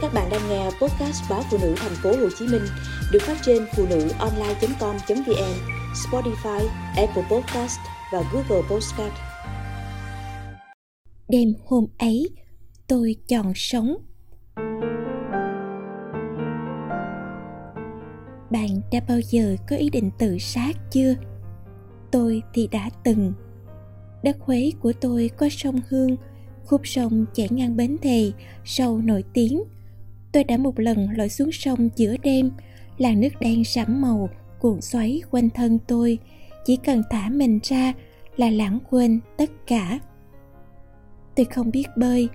Các bạn đang nghe podcast báo phụ nữ thành phố Hồ Chí Minh được phát trên phụ nữ online.com.vn, Spotify, Apple Podcast và Google Podcast. Đêm hôm ấy, tôi chọn sống. Bạn đã bao giờ có ý định tự sát chưa? Tôi thì đã từng. Đất khuấy của tôi có sông Hương, khúc sông chảy ngang bến thề, sâu nổi tiếng – tôi đã một lần lội xuống sông giữa đêm, làn nước đen sẫm màu, cuộn xoáy quanh thân tôi. Chỉ cần thả mình ra là lãng quên tất cả. Tôi không biết bơi.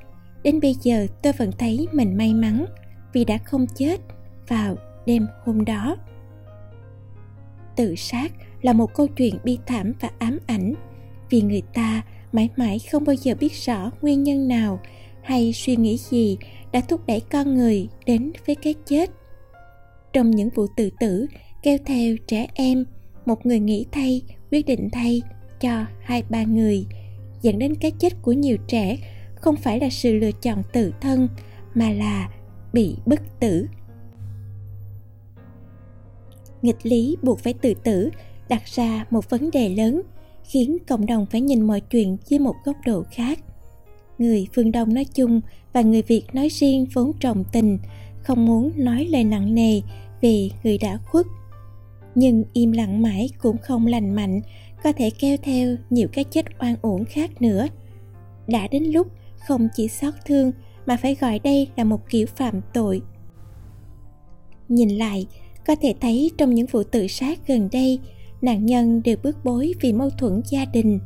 Đến bây giờ tôi vẫn thấy mình may mắn vì đã không chết vào đêm hôm đó. Tự sát là một câu chuyện bi thảm và ám ảnh vì người ta mãi mãi không bao giờ biết rõ nguyên nhân nào hay suy nghĩ gì đã thúc đẩy con người đến với cái chết. Trong những vụ tự tử kêu theo trẻ em, một người nghĩ thay, quyết định thay cho hai ba người, dẫn đến cái chết của nhiều trẻ không phải là sự lựa chọn tự thân, mà là bị bất tử. Nghịch lý buộc phải tự tử đặt ra một vấn đề lớn, khiến cộng đồng phải nhìn mọi chuyện dưới một góc độ khác người phương đông nói chung và người việt nói riêng vốn trọng tình, không muốn nói lời nặng nề về người đã khuất. Nhưng im lặng mãi cũng không lành mạnh, có thể kéo theo nhiều cái chết oan uổng khác nữa. Đã đến lúc không chỉ xót thương mà phải gọi đây là một kiểu phạm tội. Nhìn lại, có thể thấy trong những vụ tự sát gần đây, nạn nhân đều bước bối vì mâu thuẫn gia đình.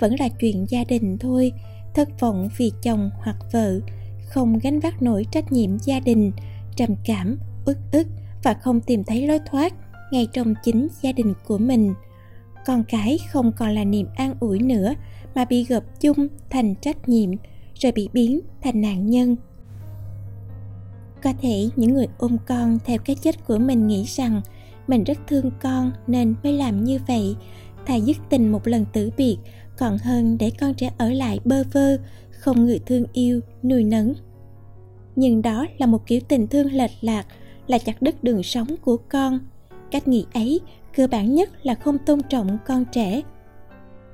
Vẫn là chuyện gia đình thôi thất vọng vì chồng hoặc vợ, không gánh vác nổi trách nhiệm gia đình, trầm cảm, uất ức và không tìm thấy lối thoát ngay trong chính gia đình của mình. Con cái không còn là niềm an ủi nữa mà bị gộp chung thành trách nhiệm, rồi bị biến thành nạn nhân. Có thể những người ôm con theo cái chết của mình nghĩ rằng mình rất thương con nên mới làm như vậy. Thà dứt tình một lần tử biệt còn hơn để con trẻ ở lại bơ vơ, không người thương yêu, nuôi nấng. Nhưng đó là một kiểu tình thương lệch lạc, là chặt đứt đường sống của con. Cách nghĩ ấy cơ bản nhất là không tôn trọng con trẻ.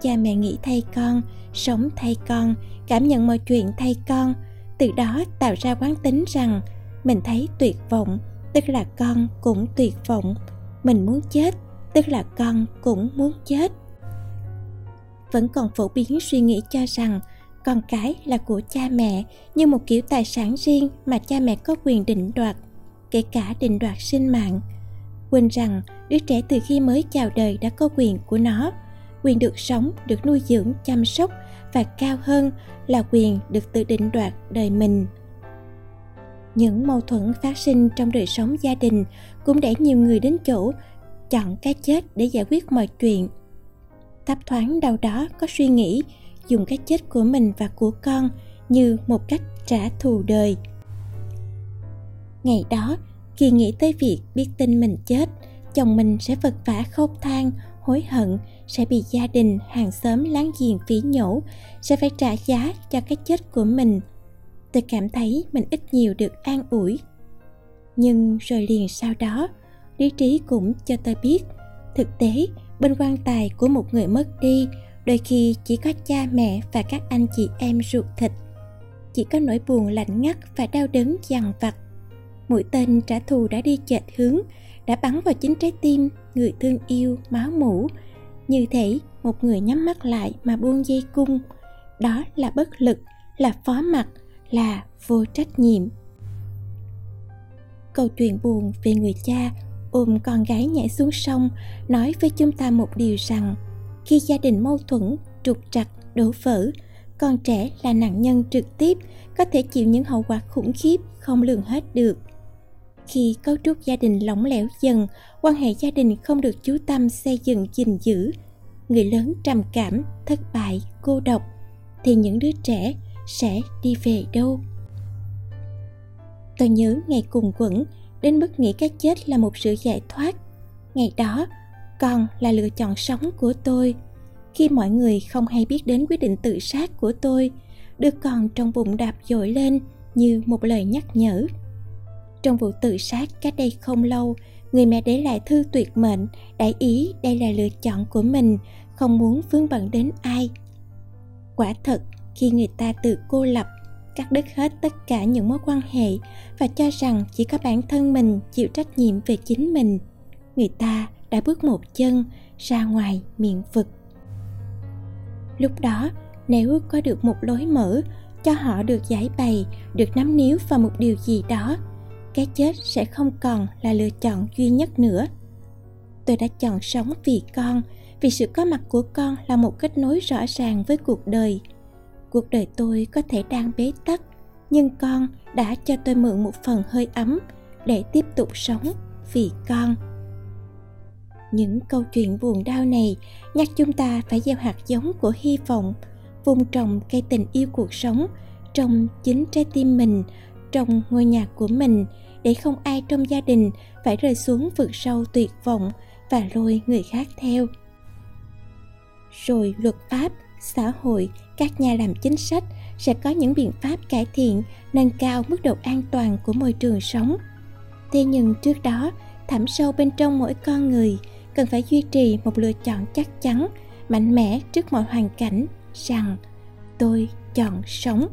Cha mẹ nghĩ thay con, sống thay con, cảm nhận mọi chuyện thay con. Từ đó tạo ra quán tính rằng mình thấy tuyệt vọng, tức là con cũng tuyệt vọng. Mình muốn chết, tức là con cũng muốn chết vẫn còn phổ biến suy nghĩ cho rằng con cái là của cha mẹ như một kiểu tài sản riêng mà cha mẹ có quyền định đoạt, kể cả định đoạt sinh mạng. Quên rằng đứa trẻ từ khi mới chào đời đã có quyền của nó. Quyền được sống, được nuôi dưỡng, chăm sóc và cao hơn là quyền được tự định đoạt đời mình. Những mâu thuẫn phát sinh trong đời sống gia đình cũng đẩy nhiều người đến chỗ chọn cái chết để giải quyết mọi chuyện thấp thoáng đâu đó có suy nghĩ, dùng cái chết của mình và của con như một cách trả thù đời. Ngày đó khi nghĩ tới việc biết tin mình chết, chồng mình sẽ vật vả khóc than, hối hận, sẽ bị gia đình, hàng xóm láng giềng phỉ nhổ, sẽ phải trả giá cho cái chết của mình. Tôi cảm thấy mình ít nhiều được an ủi. Nhưng rồi liền sau đó, lý trí cũng cho tôi biết thực tế bên quan tài của một người mất đi, đôi khi chỉ có cha mẹ và các anh chị em ruột thịt. Chỉ có nỗi buồn lạnh ngắt và đau đớn dằn vặt. Mũi tên trả thù đã đi chệch hướng, đã bắn vào chính trái tim người thương yêu máu mủ. Như thể một người nhắm mắt lại mà buông dây cung. Đó là bất lực, là phó mặc, là vô trách nhiệm. Câu chuyện buồn về người cha ôm con gái nhảy xuống sông, nói với chúng ta một điều rằng, khi gia đình mâu thuẫn trục trặc, đổ vỡ, con trẻ là nạn nhân trực tiếp, có thể chịu những hậu quả khủng khiếp không lường hết được. Khi cấu trúc gia đình lỏng lẻo dần, quan hệ gia đình không được chú tâm xây dựng gìn giữ. Người lớn trầm cảm, thất bại, cô độc, thì những đứa trẻ sẽ đi về đâu? Tôi nhớ ngày cùng quẩn đến mức nghĩ cái chết là một sự giải thoát. Ngày đó còn là lựa chọn sống của tôi. Khi mọi người không hay biết đến quyết định tự sát của tôi, đứa con trong bụng đạp dội lên như một lời nhắc nhở. Trong vụ tự sát cách đây không lâu, người mẹ để lại thư tuyệt mệnh đại ý đây là lựa chọn của mình, không muốn vướng bận đến ai. Quả thật, khi người ta tự cô lập cắt đứt hết tất cả những mối quan hệ và cho rằng chỉ có bản thân mình chịu trách nhiệm về chính mình, người ta đã bước một chân ra ngoài miệng vực lúc đó, nếu có được một lối mở cho họ được giải bày, được nắm níu vào một điều gì đó, cái chết sẽ không còn là lựa chọn duy nhất nữa. Tôi đã chọn sống vì con, vì sự có mặt của con là một kết nối rõ ràng với cuộc đời cuộc đời tôi có thể đang bế tắc, nhưng con đã cho tôi mượn một phần hơi ấm để tiếp tục sống vì con. Những câu chuyện buồn đau này nhắc chúng ta phải gieo hạt giống của hy vọng, vun trồng cây tình yêu cuộc sống trong chính trái tim mình, trong ngôi nhà của mình, để không ai trong gia đình phải rơi xuống vực sâu tuyệt vọng và lôi người khác theo. Rồi luật pháp xã hội, các nhà làm chính sách sẽ có những biện pháp cải thiện, nâng cao mức độ an toàn của môi trường sống. Thế nhưng trước đó, thẳm sâu bên trong mỗi con người cần phải duy trì một lựa chọn chắc chắn, mạnh mẽ trước mọi hoàn cảnh rằng tôi chọn sống.